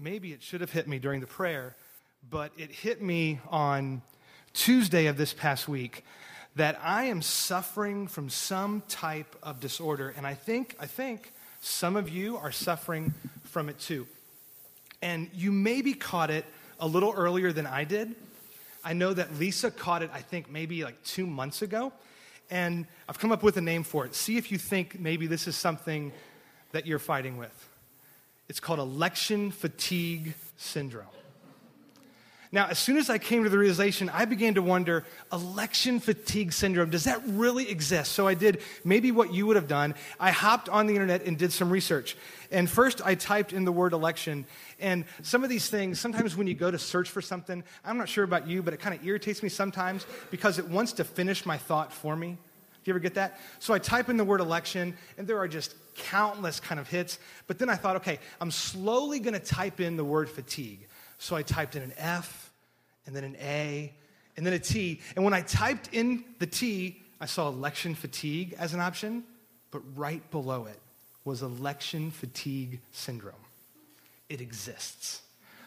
maybe it should have hit me during the prayer, but it hit me on Tuesday of this past week that I am suffering from some type of disorder. And I think, I think some of you are suffering from it too. And you maybe caught it a little earlier than I did. I know that Lisa caught it, I think, maybe like two months ago. And I've come up with a name for it. See if you think maybe this is something that you're fighting with. It's called election fatigue syndrome. Now, as soon as I came to the realization, I began to wonder election fatigue syndrome, does that really exist? So I did maybe what you would have done. I hopped on the internet and did some research. And first, I typed in the word election. And some of these things, sometimes when you go to search for something, I'm not sure about you, but it kind of irritates me sometimes because it wants to finish my thought for me. Do you ever get that? So I type in the word election, and there are just countless kind of hits. But then I thought, okay, I'm slowly going to type in the word fatigue. So I typed in an F, and then an A, and then a T. And when I typed in the T, I saw election fatigue as an option, but right below it was election fatigue syndrome. It exists.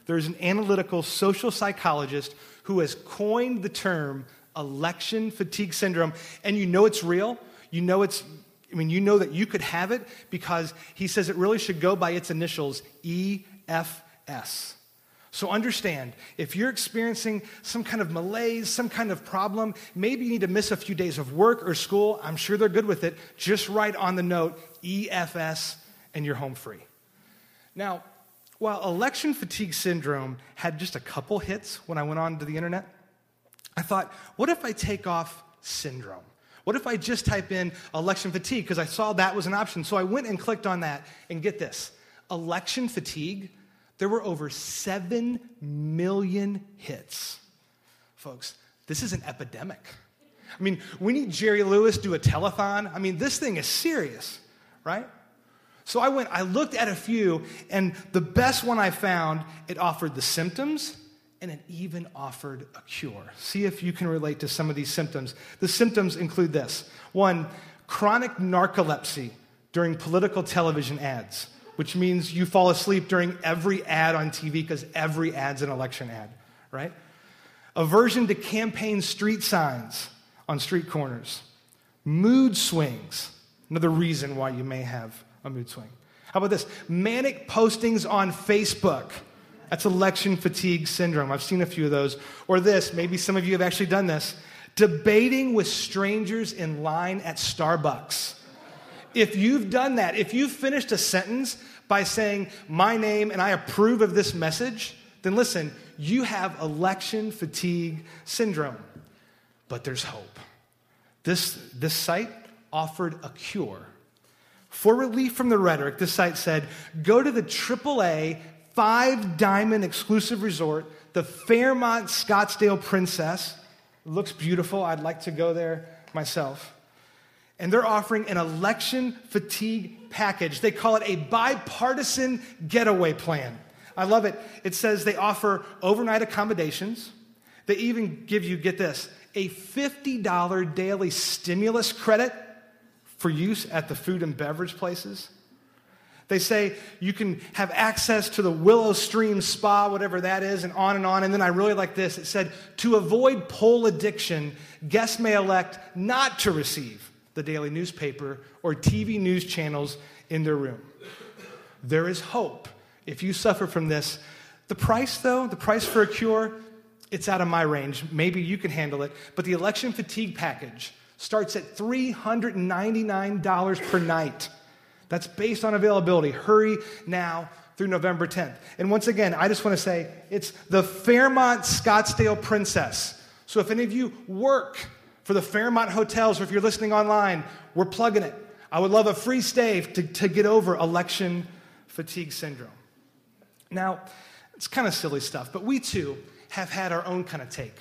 There's an analytical social psychologist who has coined the term election fatigue syndrome, and you know it's real. You know it's, I mean, you know that you could have it because he says it really should go by its initials EFS. So understand, if you're experiencing some kind of malaise, some kind of problem, maybe you need to miss a few days of work or school. I'm sure they're good with it. Just write on the note EFS and you're home free. Now, while election fatigue syndrome had just a couple hits when I went on to the internet, I thought, what if I take off syndrome? What if I just type in election fatigue? Because I saw that was an option. So I went and clicked on that, and get this election fatigue there were over 7 million hits. Folks, this is an epidemic. I mean, we need Jerry Lewis do a telethon. I mean, this thing is serious, right? So I went, I looked at a few, and the best one I found, it offered the symptoms and it even offered a cure. See if you can relate to some of these symptoms. The symptoms include this one, chronic narcolepsy during political television ads which means you fall asleep during every ad on TV because every ad's an election ad, right? Aversion to campaign street signs on street corners. Mood swings, another reason why you may have a mood swing. How about this? Manic postings on Facebook. That's election fatigue syndrome. I've seen a few of those. Or this, maybe some of you have actually done this debating with strangers in line at Starbucks. If you've done that, if you've finished a sentence by saying, My name and I approve of this message, then listen, you have election fatigue syndrome. But there's hope. This, this site offered a cure. For relief from the rhetoric, this site said, Go to the AAA five diamond exclusive resort, the Fairmont Scottsdale Princess. It looks beautiful. I'd like to go there myself and they're offering an election fatigue package. They call it a bipartisan getaway plan. I love it. It says they offer overnight accommodations. They even give you, get this, a $50 daily stimulus credit for use at the food and beverage places. They say you can have access to the Willow Stream Spa, whatever that is, and on and on. And then I really like this. It said, to avoid poll addiction, guests may elect not to receive the daily newspaper, or TV news channels in their room. There is hope if you suffer from this. The price, though, the price for a cure, it's out of my range. Maybe you can handle it. But the election fatigue package starts at $399 per night. That's based on availability. Hurry now through November 10th. And once again, I just want to say it's the Fairmont Scottsdale Princess. So if any of you work for the Fairmont Hotels, or if you're listening online, we're plugging it. I would love a free stay to, to get over election fatigue syndrome. Now, it's kind of silly stuff, but we too have had our own kind of take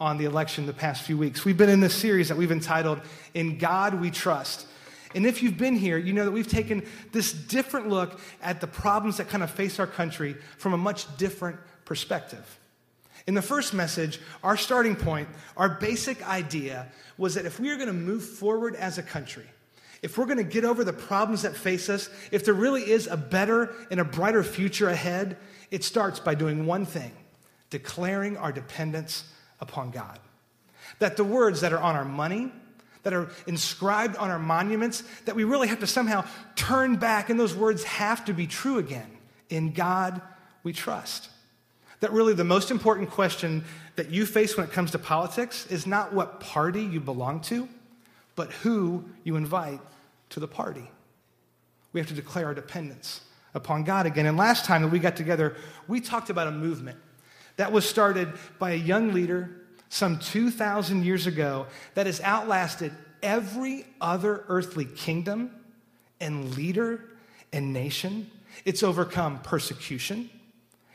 on the election the past few weeks. We've been in this series that we've entitled In God We Trust. And if you've been here, you know that we've taken this different look at the problems that kind of face our country from a much different perspective. In the first message, our starting point, our basic idea was that if we are going to move forward as a country, if we're going to get over the problems that face us, if there really is a better and a brighter future ahead, it starts by doing one thing declaring our dependence upon God. That the words that are on our money, that are inscribed on our monuments, that we really have to somehow turn back, and those words have to be true again. In God we trust. That really the most important question that you face when it comes to politics is not what party you belong to, but who you invite to the party. We have to declare our dependence upon God again. And last time that we got together, we talked about a movement that was started by a young leader some 2,000 years ago that has outlasted every other earthly kingdom and leader and nation. It's overcome persecution,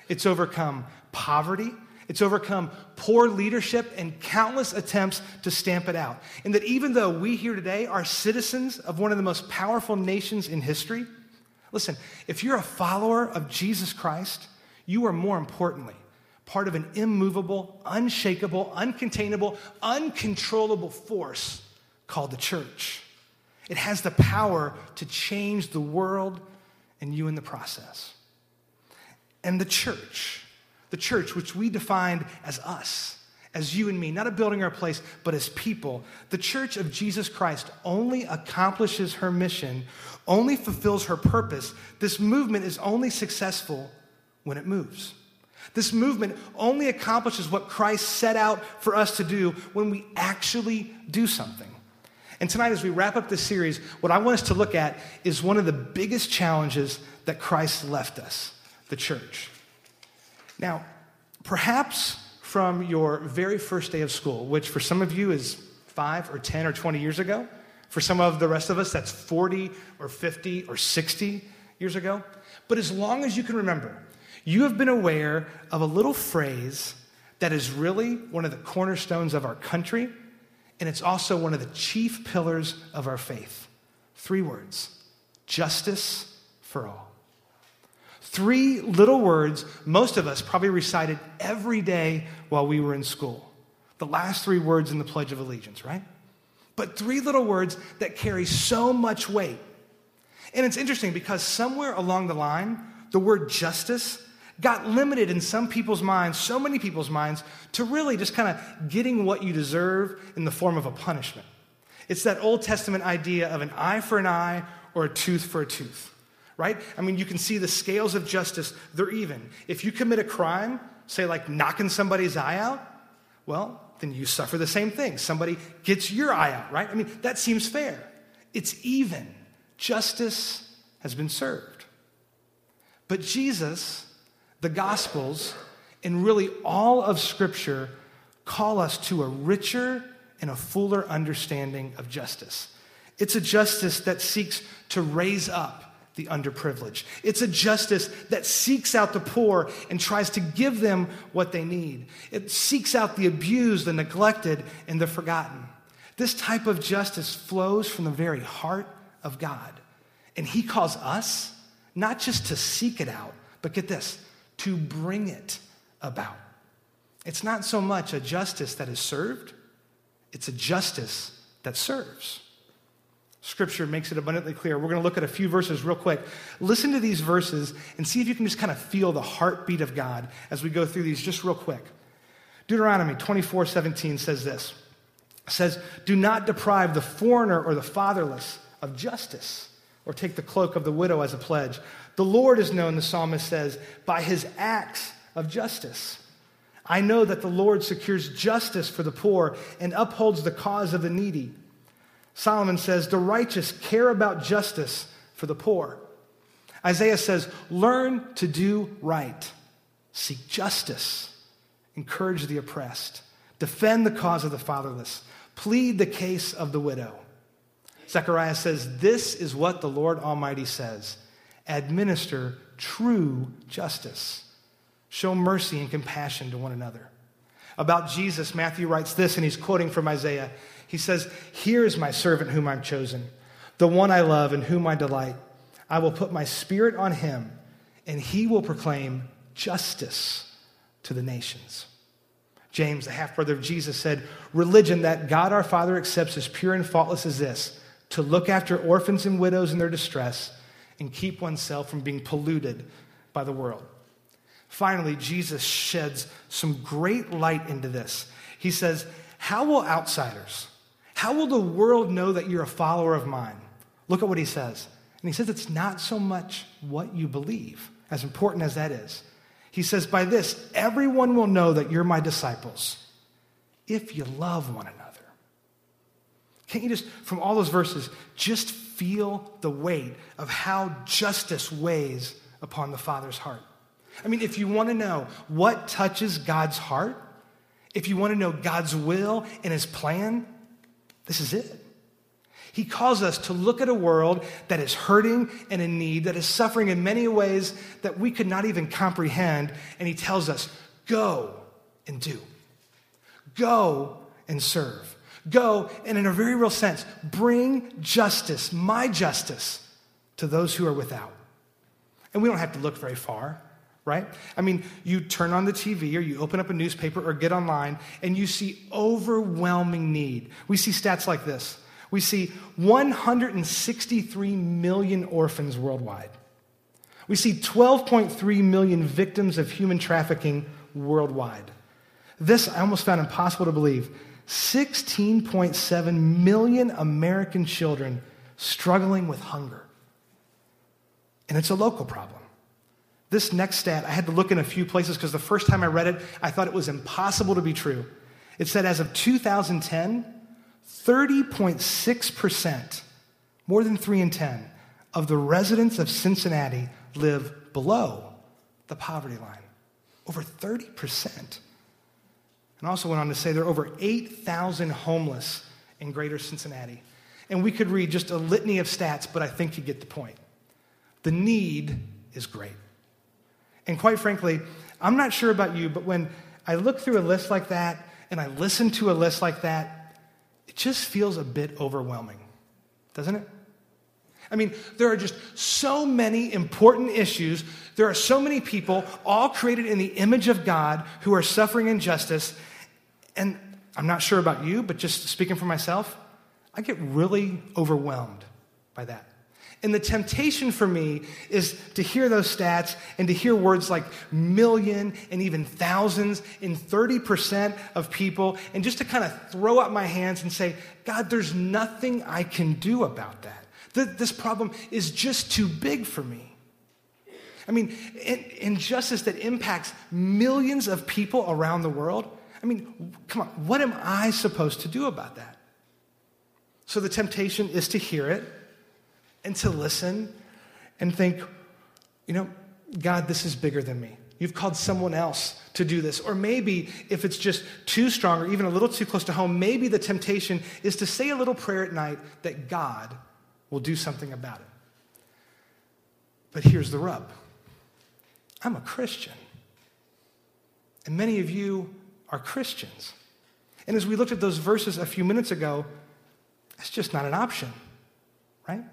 it's overcome poverty, it's overcome poor leadership and countless attempts to stamp it out. And that even though we here today are citizens of one of the most powerful nations in history, listen, if you're a follower of Jesus Christ, you are more importantly part of an immovable, unshakable, uncontainable, uncontrollable force called the church. It has the power to change the world and you in the process. And the church, the church, which we defined as us, as you and me, not a building or a place, but as people, the church of Jesus Christ only accomplishes her mission, only fulfills her purpose. This movement is only successful when it moves. This movement only accomplishes what Christ set out for us to do when we actually do something. And tonight, as we wrap up this series, what I want us to look at is one of the biggest challenges that Christ left us the church. Now, perhaps from your very first day of school, which for some of you is five or 10 or 20 years ago, for some of the rest of us, that's 40 or 50 or 60 years ago. But as long as you can remember, you have been aware of a little phrase that is really one of the cornerstones of our country, and it's also one of the chief pillars of our faith. Three words justice for all. Three little words most of us probably recited every day while we were in school. The last three words in the Pledge of Allegiance, right? But three little words that carry so much weight. And it's interesting because somewhere along the line, the word justice got limited in some people's minds, so many people's minds, to really just kind of getting what you deserve in the form of a punishment. It's that Old Testament idea of an eye for an eye or a tooth for a tooth right? I mean, you can see the scales of justice, they're even. If you commit a crime, say like knocking somebody's eye out, well, then you suffer the same thing. Somebody gets your eye out, right? I mean, that seems fair. It's even. Justice has been served. But Jesus, the Gospels, and really all of Scripture call us to a richer and a fuller understanding of justice. It's a justice that seeks to raise up the underprivileged. It's a justice that seeks out the poor and tries to give them what they need. It seeks out the abused, the neglected, and the forgotten. This type of justice flows from the very heart of God. And He calls us not just to seek it out, but get this, to bring it about. It's not so much a justice that is served, it's a justice that serves. Scripture makes it abundantly clear. We're going to look at a few verses real quick. Listen to these verses and see if you can just kind of feel the heartbeat of God as we go through these just real quick. Deuteronomy 24 17 says this says, Do not deprive the foreigner or the fatherless of justice, or take the cloak of the widow as a pledge. The Lord is known, the psalmist says, by his acts of justice. I know that the Lord secures justice for the poor and upholds the cause of the needy. Solomon says, The righteous care about justice for the poor. Isaiah says, Learn to do right, seek justice, encourage the oppressed, defend the cause of the fatherless, plead the case of the widow. Zechariah says, This is what the Lord Almighty says administer true justice, show mercy and compassion to one another. About Jesus, Matthew writes this, and he's quoting from Isaiah. He says, Here is my servant whom I've chosen, the one I love and whom I delight. I will put my spirit on him, and he will proclaim justice to the nations. James, the half brother of Jesus, said, Religion that God our Father accepts as pure and faultless as this to look after orphans and widows in their distress and keep oneself from being polluted by the world. Finally, Jesus sheds some great light into this. He says, How will outsiders, how will the world know that you're a follower of mine? Look at what he says. And he says, It's not so much what you believe, as important as that is. He says, By this, everyone will know that you're my disciples if you love one another. Can't you just, from all those verses, just feel the weight of how justice weighs upon the Father's heart? I mean, if you want to know what touches God's heart, if you want to know God's will and his plan, this is it. He calls us to look at a world that is hurting and in need, that is suffering in many ways that we could not even comprehend. And he tells us, go and do. Go and serve. Go and, in a very real sense, bring justice, my justice, to those who are without. And we don't have to look very far right? I mean, you turn on the TV or you open up a newspaper or get online and you see overwhelming need. We see stats like this we see 163 million orphans worldwide. We see 12.3 million victims of human trafficking worldwide. This I almost found impossible to believe. 16.7 million American children struggling with hunger. And it's a local problem. This next stat, I had to look in a few places because the first time I read it, I thought it was impossible to be true. It said as of 2010, 30.6%, more than 3 in 10, of the residents of Cincinnati live below the poverty line. Over 30%. And also went on to say there are over 8,000 homeless in greater Cincinnati. And we could read just a litany of stats, but I think you get the point. The need is great. And quite frankly, I'm not sure about you, but when I look through a list like that and I listen to a list like that, it just feels a bit overwhelming, doesn't it? I mean, there are just so many important issues. There are so many people, all created in the image of God, who are suffering injustice. And I'm not sure about you, but just speaking for myself, I get really overwhelmed by that. And the temptation for me is to hear those stats and to hear words like million and even thousands and 30% of people, and just to kind of throw up my hands and say, God, there's nothing I can do about that. This problem is just too big for me. I mean, injustice that impacts millions of people around the world. I mean, come on, what am I supposed to do about that? So the temptation is to hear it and to listen and think, you know, God, this is bigger than me. You've called someone else to do this. Or maybe if it's just too strong or even a little too close to home, maybe the temptation is to say a little prayer at night that God will do something about it. But here's the rub I'm a Christian. And many of you are Christians. And as we looked at those verses a few minutes ago, it's just not an option, right?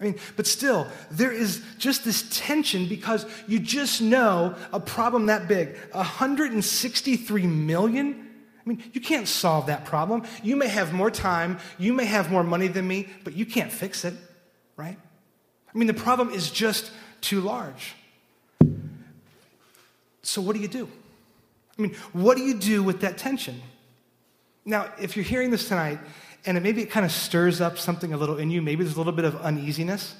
I mean, but still, there is just this tension because you just know a problem that big 163 million. I mean, you can't solve that problem. You may have more time, you may have more money than me, but you can't fix it, right? I mean, the problem is just too large. So, what do you do? I mean, what do you do with that tension? Now, if you're hearing this tonight and it, maybe it kind of stirs up something a little in you. Maybe there's a little bit of uneasiness.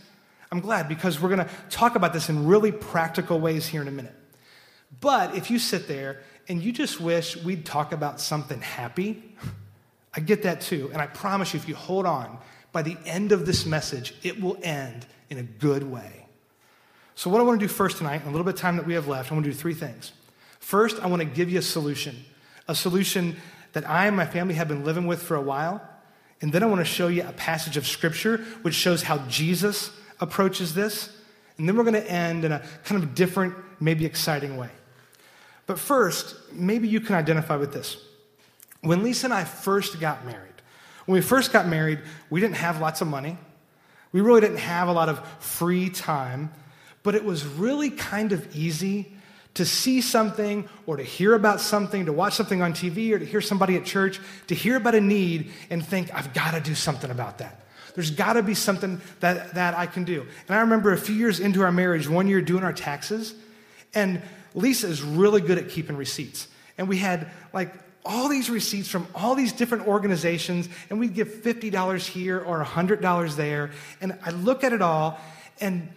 I'm glad because we're going to talk about this in really practical ways here in a minute. But if you sit there and you just wish we'd talk about something happy, I get that too. And I promise you, if you hold on, by the end of this message, it will end in a good way. So, what I want to do first tonight, in a little bit of time that we have left, I want to do three things. First, I want to give you a solution, a solution that I and my family have been living with for a while. And then I want to show you a passage of scripture which shows how Jesus approaches this. And then we're going to end in a kind of different, maybe exciting way. But first, maybe you can identify with this. When Lisa and I first got married, when we first got married, we didn't have lots of money. We really didn't have a lot of free time, but it was really kind of easy to see something or to hear about something, to watch something on TV or to hear somebody at church, to hear about a need and think, I've got to do something about that. There's got to be something that, that I can do. And I remember a few years into our marriage, one year doing our taxes, and Lisa is really good at keeping receipts. And we had like all these receipts from all these different organizations, and we'd give $50 here or $100 there. And I look at it all, and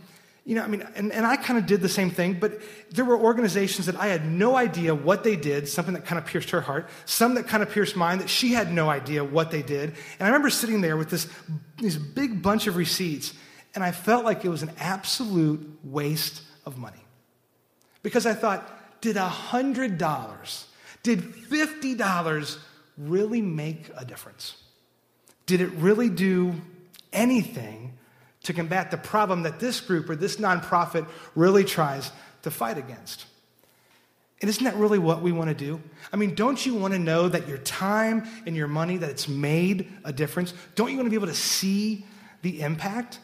you know, I mean, and, and I kind of did the same thing, but there were organizations that I had no idea what they did, something that kind of pierced her heart, some that kind of pierced mine that she had no idea what they did. And I remember sitting there with this, this big bunch of receipts, and I felt like it was an absolute waste of money. Because I thought, did $100, did $50 really make a difference? Did it really do anything to combat the problem that this group or this nonprofit really tries to fight against. And isn't that really what we want to do? I mean, don't you want to know that your time and your money, that it's made a difference? Don't you want to be able to see the impact?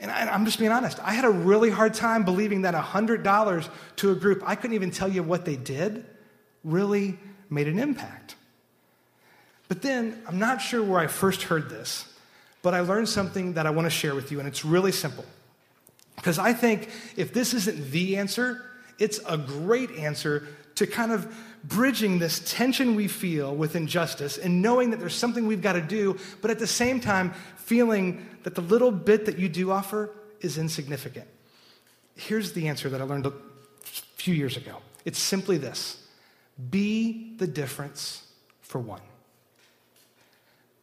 And I, am just being honest. I had a really hard time believing that $100 to a group, I couldn't even tell you what they did, really made an impact. But then, I'm not sure where I first heard this, but I learned something that I want to share with you, and it's really simple. Because I think if this isn't the answer, it's a great answer to kind of bridging this tension we feel with injustice and knowing that there's something we've got to do, but at the same time feeling that the little bit that you do offer is insignificant. Here's the answer that I learned a few years ago it's simply this be the difference for one.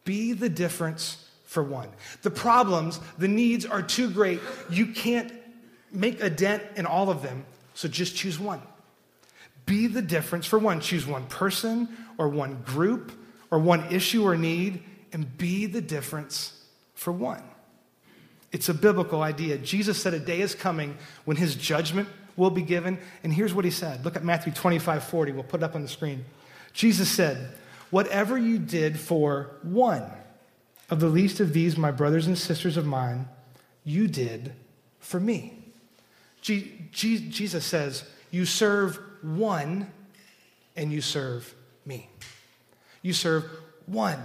Be the difference for one. The problems, the needs are too great. You can't make a dent in all of them, so just choose one. Be the difference for one. Choose one person or one group or one issue or need and be the difference for one. It's a biblical idea. Jesus said a day is coming when his judgment will be given. And here's what he said. Look at Matthew 25 40. We'll put it up on the screen. Jesus said, Whatever you did for one, of the least of these, my brothers and sisters of mine, you did for me. Jesus says, You serve one and you serve me. You serve one.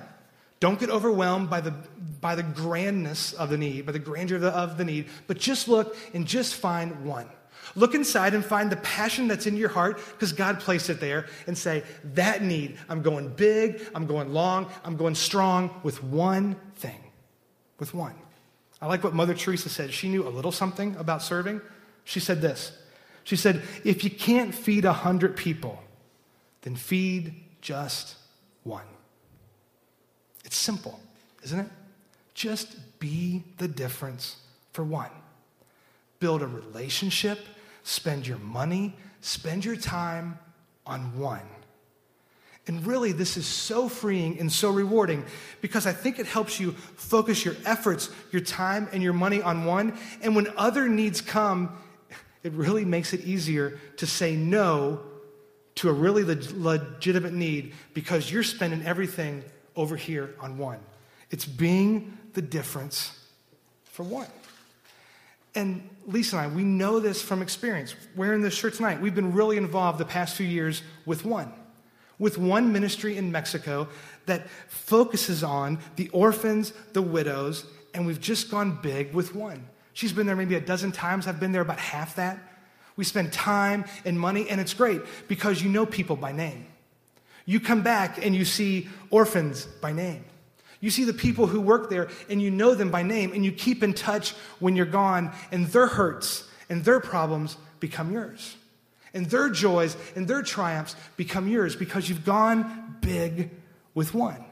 Don't get overwhelmed by the, by the grandness of the need, by the grandeur of the, of the need, but just look and just find one. Look inside and find the passion that's in your heart because God placed it there and say, That need, I'm going big, I'm going long, I'm going strong with one thing. With one. I like what Mother Teresa said. She knew a little something about serving. She said this She said, If you can't feed a hundred people, then feed just one. It's simple, isn't it? Just be the difference for one. Build a relationship spend your money, spend your time on one. And really, this is so freeing and so rewarding because I think it helps you focus your efforts, your time, and your money on one. And when other needs come, it really makes it easier to say no to a really leg- legitimate need because you're spending everything over here on one. It's being the difference for one. And Lisa and I, we know this from experience. Wearing this shirt tonight, we've been really involved the past few years with one, with one ministry in Mexico that focuses on the orphans, the widows, and we've just gone big with one. She's been there maybe a dozen times. I've been there about half that. We spend time and money, and it's great because you know people by name. You come back and you see orphans by name. You see the people who work there and you know them by name and you keep in touch when you're gone, and their hurts and their problems become yours. And their joys and their triumphs become yours because you've gone big with one.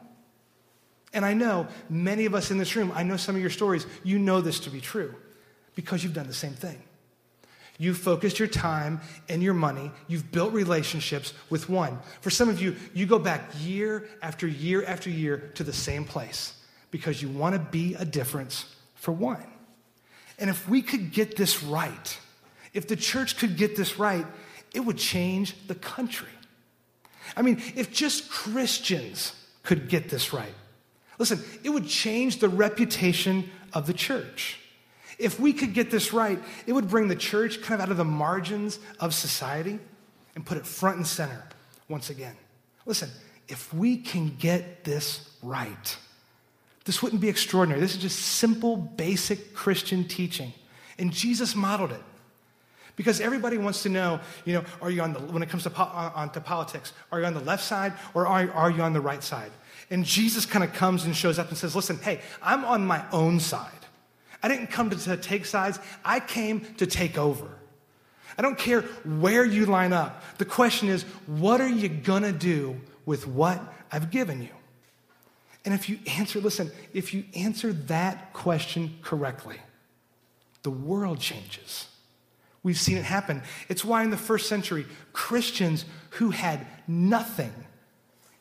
And I know many of us in this room, I know some of your stories, you know this to be true because you've done the same thing. You've focused your time and your money. You've built relationships with one. For some of you, you go back year after year after year to the same place because you want to be a difference for one. And if we could get this right, if the church could get this right, it would change the country. I mean, if just Christians could get this right, listen, it would change the reputation of the church. If we could get this right, it would bring the church kind of out of the margins of society and put it front and center once again. Listen, if we can get this right, This wouldn't be extraordinary. This is just simple, basic Christian teaching. And Jesus modeled it. Because everybody wants to know, you know, are you on the, when it comes to, po- uh, on, to politics, are you on the left side or are, are you on the right side? And Jesus kind of comes and shows up and says, listen, hey, I'm on my own side. I didn't come to, take sides, I came to take over. I don't care where you line up. The question is, what are you going to do with what I've given you? And if you answer, listen, if you answer that question correctly, the world changes. We've seen it happen. It's why in the first century, Christians who had nothing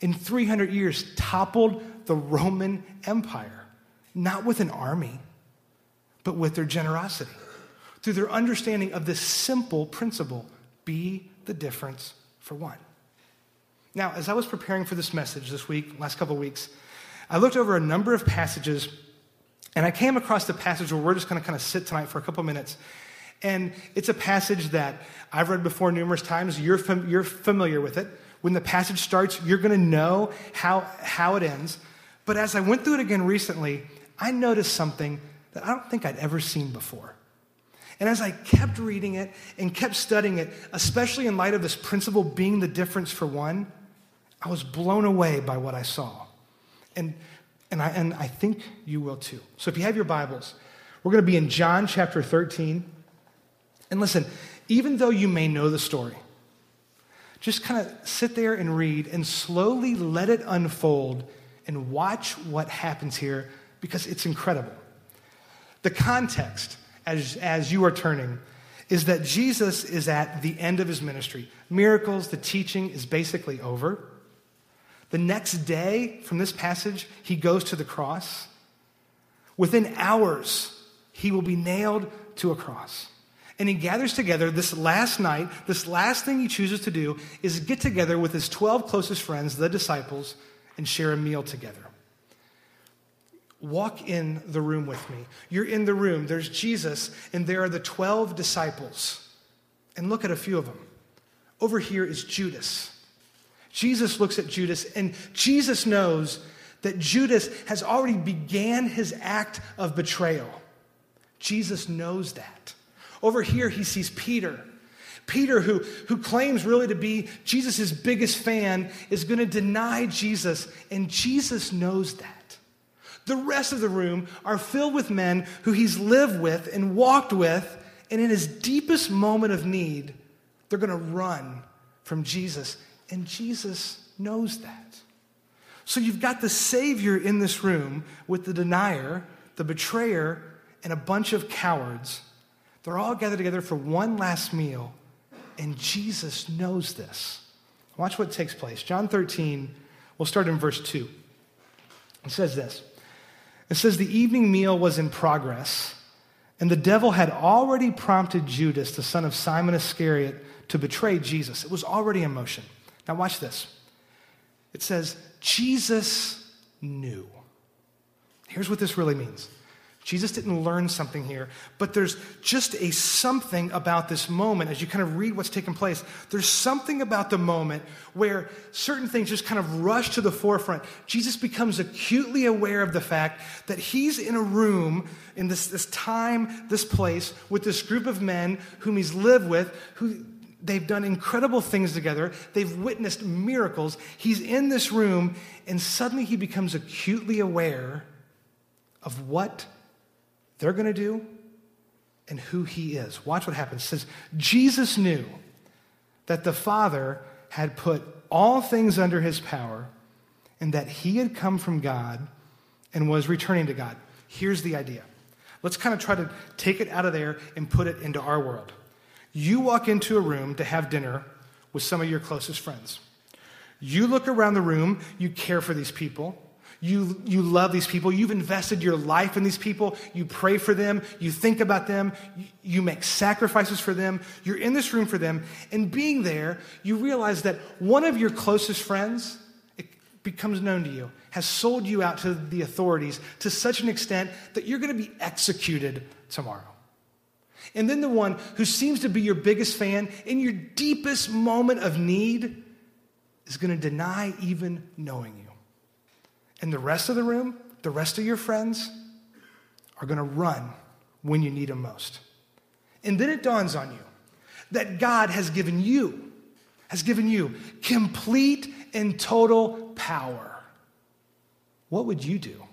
in 300 years toppled the Roman Empire, not with an army, but with their generosity, through their understanding of this simple principle be the difference for one. Now, as I was preparing for this message this week, last couple of weeks, I looked over a number of passages and I came across the passage where we're just going to kind of sit tonight for a couple of minutes. And it's a passage that I've read before numerous times. You're, fam- you're familiar with it. When the passage starts, you're going to know how, how it ends. But as I went through it again recently, I noticed something that I don't think I'd ever seen before. And as I kept reading it and kept studying it, especially in light of this principle being the difference for one, I was blown away by what I saw. And, and, I, and I think you will too. So if you have your Bibles, we're going to be in John chapter 13. And listen, even though you may know the story, just kind of sit there and read and slowly let it unfold and watch what happens here because it's incredible. The context, as, as you are turning, is that Jesus is at the end of his ministry. Miracles, the teaching is basically over. The next day from this passage, he goes to the cross. Within hours, he will be nailed to a cross. And he gathers together this last night. This last thing he chooses to do is get together with his 12 closest friends, the disciples, and share a meal together. Walk in the room with me. You're in the room. There's Jesus, and there are the 12 disciples. And look at a few of them. Over here is Judas. Jesus looks at Judas, and Jesus knows that Judas has already began his act of betrayal. Jesus knows that. Over here, he sees Peter. Peter, who, who claims really to be Jesus' biggest fan, is going to deny Jesus, and Jesus knows that. The rest of the room are filled with men who he's lived with and walked with, and in his deepest moment of need, they're going to run from Jesus, and Jesus knows that. So you've got the Savior in this room with the denier, the betrayer, and a bunch of cowards they're all gathered together for one last meal, and Jesus knows this. Watch what takes place. John 13, we'll start in verse 2. It says this It says, The evening meal was in progress, and the devil had already prompted Judas, the son of Simon Iscariot, to betray Jesus. It was already in motion. Now, watch this. It says, Jesus knew. Here's what this really means Jesus didn't learn something here, but there's just a something about this moment as you kind of read what's taking place. There's something about the moment where certain things just kind of rush to the forefront. Jesus becomes acutely aware of the fact that he's in a room in this, this time, this place, with this group of men whom he's lived with, who they've done incredible things together. They've witnessed miracles. He's in this room, and suddenly he becomes acutely aware of what they're going to do and who he is. Watch what happens. It says, Jesus knew that the Father had put all things under his power and that he had come from God and was returning to God. Here's the idea. Let's kind of try to take it out of there and put it into our world. You walk into a room to have dinner with some of your closest friends. You look around the room, you care for these people, you, you love these people. You've invested your life in these people. You pray for them. You think about them. You, you make sacrifices for them. You're in this room for them. And being there, you realize that one of your closest friends it becomes known to you, has sold you out to the authorities to such an extent that you're going to be executed tomorrow. And then the one who seems to be your biggest fan in your deepest moment of need is going to deny even knowing you. And the rest of the room, the rest of your friends are going to run when you need them most. And then it dawns on you that God has given you, has given you complete and total power. What would you do?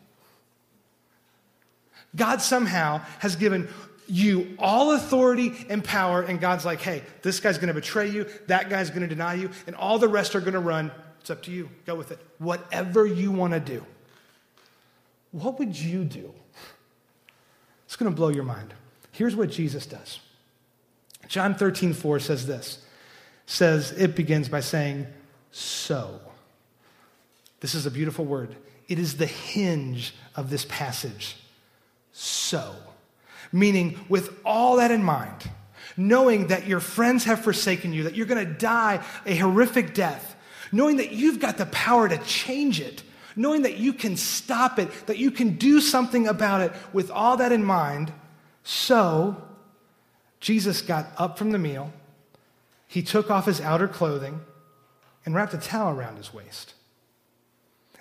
God somehow has given you all authority and power, and God's like, hey, this guy's to betray you, that guy's to deny you, and all the rest are to run. It's up to you. Go with it. Whatever you want to do. What would you do? It's going to blow your mind. Here's what Jesus does. John 13, 4 says this. Says it begins by saying, so. This is a beautiful word. It is the hinge of this passage. So Meaning, with all that in mind, knowing that your friends have forsaken you, that you're going to die a horrific death, knowing that you've got the power to change it, knowing that you can stop it, that you can do something about it, with all that in mind, so Jesus got up from the meal, he took off his outer clothing, and wrapped a towel around his waist.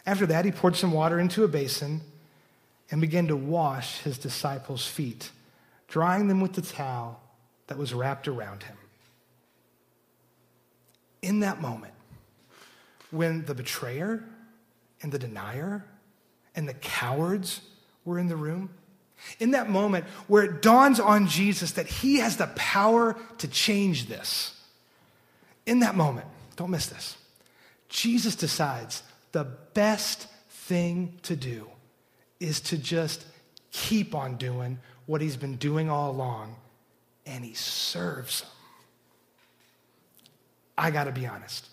After that, he poured some water into a basin and began to wash his disciples' feet drying them with the towel that was wrapped around him. In that moment, when the betrayer and the denier and the cowards were in the room, in that moment where it dawns on Jesus that he has the power to change this, in that moment, don't miss this, Jesus decides the best thing to do is to just keep on doing what he's been doing all along, and he serves them. I got to be honest.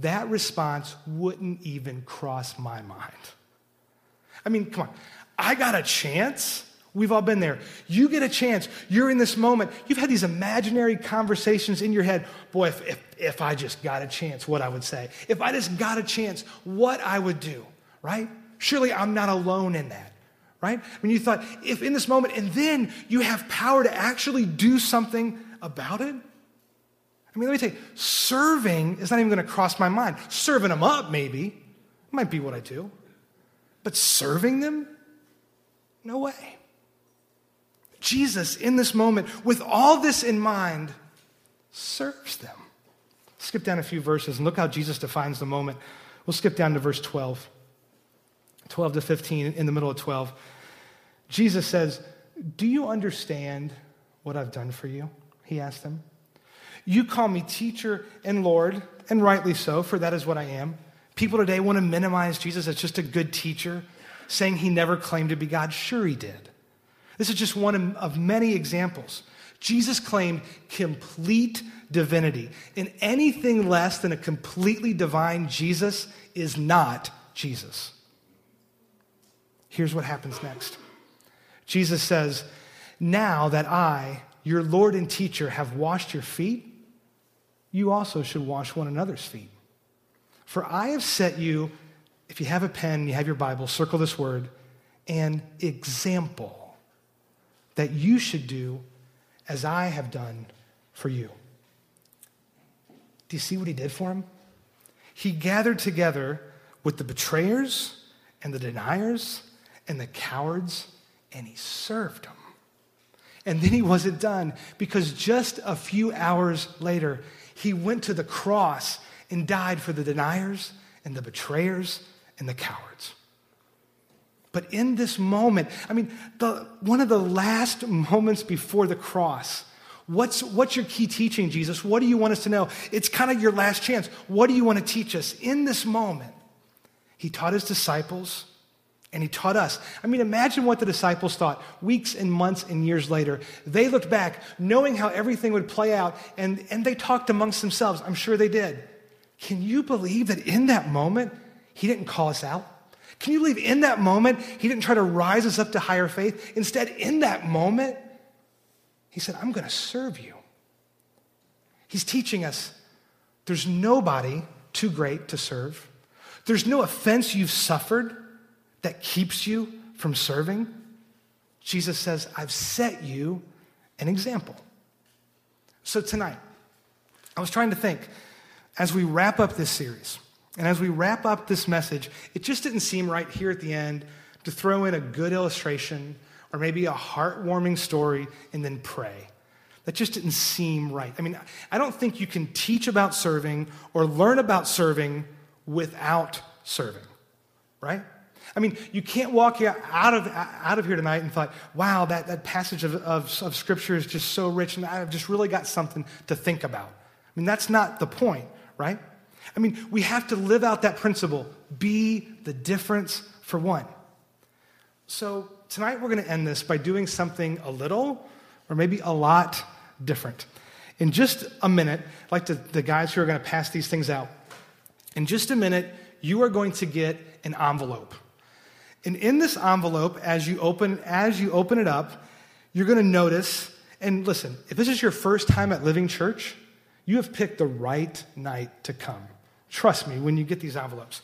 That response wouldn't even cross my mind. I mean, come on. I got a chance. We've all been there. You get a chance. You're in this moment. You've had these imaginary conversations in your head. Boy, if, if, if I just got a chance, what I would say. If I just got a chance, what I would do, right? Surely I'm not alone in that right? When you thought, if in this moment, and then you have power to actually do something about it. I mean, let me tell you, serving is not even going to cross my mind. Serving them up, maybe, might be what I do. But serving them? No way. Jesus, in this moment, with all this in mind, serves them. Skip down a few verses and look how Jesus defines the moment. We'll skip down to verse 12. 12 to 15, in the middle of 12. Jesus says, Do you understand what I've done for you? He asked them. You call me teacher and Lord, and rightly so, for that is what I am. People today want to minimize Jesus as just a good teacher, saying he never claimed to be God. Sure, he did. This is just one of many examples. Jesus claimed complete divinity, and anything less than a completely divine Jesus is not Jesus. Here's what happens next Jesus says, Now that I, your Lord and teacher, have washed your feet, you also should wash one another's feet. For I have set you, if you have a pen, you have your Bible, circle this word, an example that you should do as I have done for you. Do you see what he did for him? He gathered together with the betrayers and the deniers and the cowards and he served them. And then he wasn't done because just a few hours later, he went to the cross and died for the deniers and the betrayers and the cowards. But in this moment, I mean, the, one of the last moments before the cross, what's, what's your key teaching, Jesus? What do you want us to know? It's kind of your last chance. What do you want to teach us? In this moment, he taught his disciples and he taught us. I mean, imagine what the disciples thought weeks and months and years later. They looked back, knowing how everything would play out, and, and they talked amongst themselves. I'm sure they did. Can you believe that in that moment, he didn't call us out? Can you believe in that moment, he didn't try to rise us up to higher faith? Instead, in that moment, he said, I'm going to serve you. He's teaching us there's nobody too great to serve, there's no offense you've suffered that keeps you from serving? Jesus says, I've set you an example. So tonight, I was trying to think as we wrap up this series and as we wrap up this message, it just didn't seem right here at the end to throw in a good illustration or maybe a heartwarming story and then pray. That just didn't seem right. I mean, I don't think you can teach about serving or learn about serving without serving, right? I mean, you can't walk out of, out of here tonight and thought, wow, that, that passage of, of, of Scripture is just so rich, and I've just really got something to think about. I mean, that's not the point, right? I mean, we have to live out that principle be the difference for one. So, tonight we're going to end this by doing something a little or maybe a lot different. In just a minute, like to, the guys who are going to pass these things out, in just a minute, you are going to get an envelope. And in this envelope, as you open, as you open it up, you're going to notice, and listen, if this is your first time at Living Church, you have picked the right night to come. Trust me when you get these envelopes.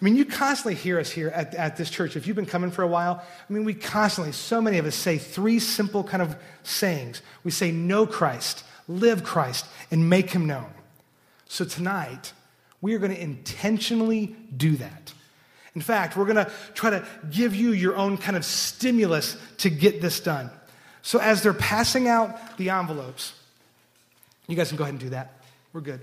I mean, you constantly hear us here at, at this church. If you've been coming for a while, I mean, we constantly, so many of us say three simple kind of sayings. We say, Know Christ, live Christ, and make him known. So tonight, we are going to intentionally do that. In fact, we're going to try to give you your own kind of stimulus to get this done. So, as they're passing out the envelopes, you guys can go ahead and do that. We're good.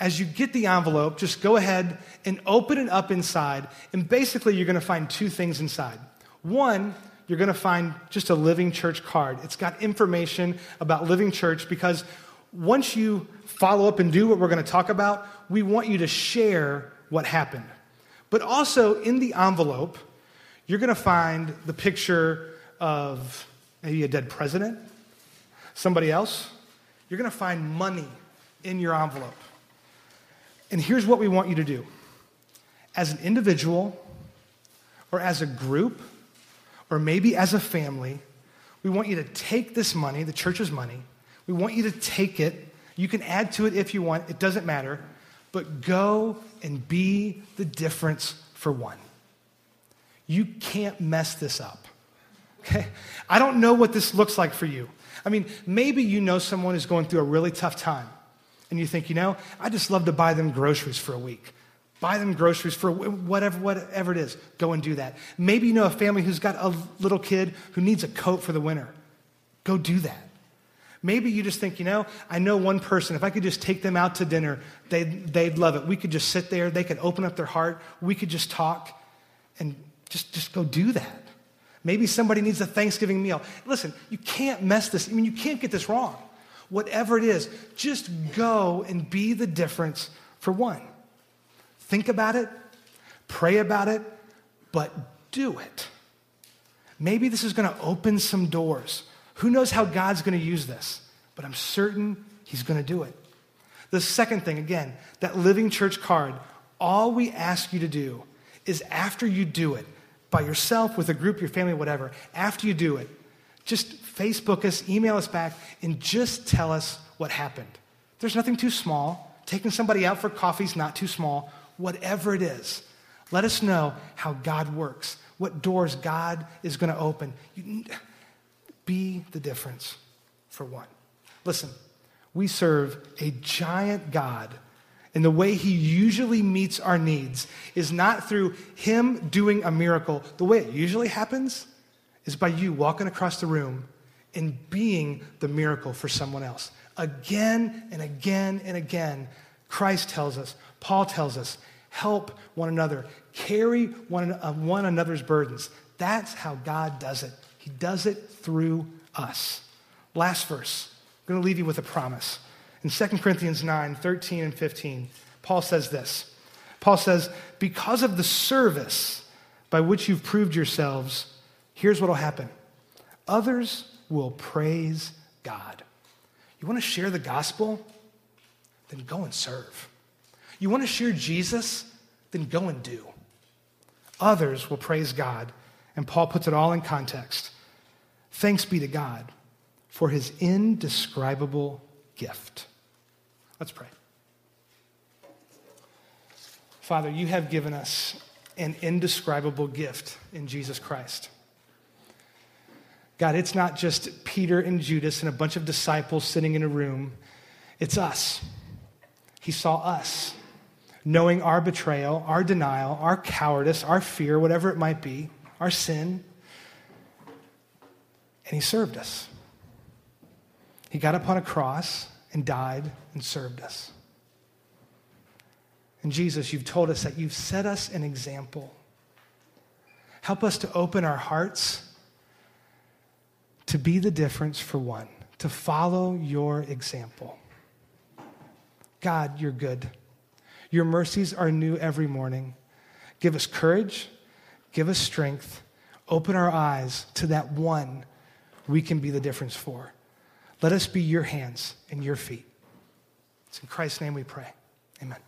As you get the envelope, just go ahead and open it up inside. And basically, you're going to find two things inside. One, you're going to find just a Living Church card. It's got information about Living Church because once you follow up and do what we're going to talk about, we want you to share what happened. But also in the envelope, you're going to find the picture of maybe a dead president, somebody else. You're going to find money in your envelope. And here's what we want you to do as an individual, or as a group, or maybe as a family, we want you to take this money, the church's money, we want you to take it. You can add to it if you want, it doesn't matter but go and be the difference for one. You can't mess this up. Okay? I don't know what this looks like for you. I mean, maybe you know someone who's going through a really tough time, and you think, you know, I just love to buy them groceries for a week. Buy them groceries for whatever, whatever it is. Go and do that. Maybe you know a family who's got a little kid who needs a coat for the winter. Go do that. Maybe you just think, you know, I know one person. If I could just take them out to dinner, they'd, they'd love it. We could just sit there. They could open up their heart. We could just talk and just, just go do that. Maybe somebody needs a Thanksgiving meal. Listen, you can't mess this. I mean, you can't get this wrong. Whatever it is, just go and be the difference for one. Think about it, pray about it, but do it. Maybe this is going to open some doors who knows how God's going to use this? But I'm certain He's going to do it. The second thing, again, that living church card, all we ask you to do is after you do it, by yourself, with a group, your family, whatever, after you do it, just Facebook us, email us back, and just tell us what happened. There's nothing too small. Taking somebody out for coffee is not too small. Whatever it is, let us know how God works, what doors God is going to open. You, be the difference for one. Listen, we serve a giant God, and the way he usually meets our needs is not through him doing a miracle. The way it usually happens is by you walking across the room and being the miracle for someone else. Again and again and again, Christ tells us, Paul tells us, help one another, carry one, uh, one another's burdens. That's how God does it. He does it through us. Last verse. I'm going to leave you with a promise. In 2 Corinthians 9 13 and 15, Paul says this. Paul says, Because of the service by which you've proved yourselves, here's what will happen others will praise God. You want to share the gospel? Then go and serve. You want to share Jesus? Then go and do. Others will praise God and Paul puts it all in context. Thanks be to God for his indescribable gift. Let's pray. Father, you have given us an indescribable gift in Jesus Christ. God, it's not just Peter and Judas and a bunch of disciples sitting in a room, it's us. He saw us. knowing our betrayal, our denial, our cowardice, our fear, whatever it might be, our sin. And he served us. He got upon a cross and died and served us. And Jesus, you've told us that you've set us an example. Help us to open our hearts to be the difference for one, to follow your example. God, you're good. Your mercies are new every morning. Give us courage, give us strength, open our eyes to that one we can be the difference for. Let us be your hands and your feet. It's in Christ's name we pray. Amen.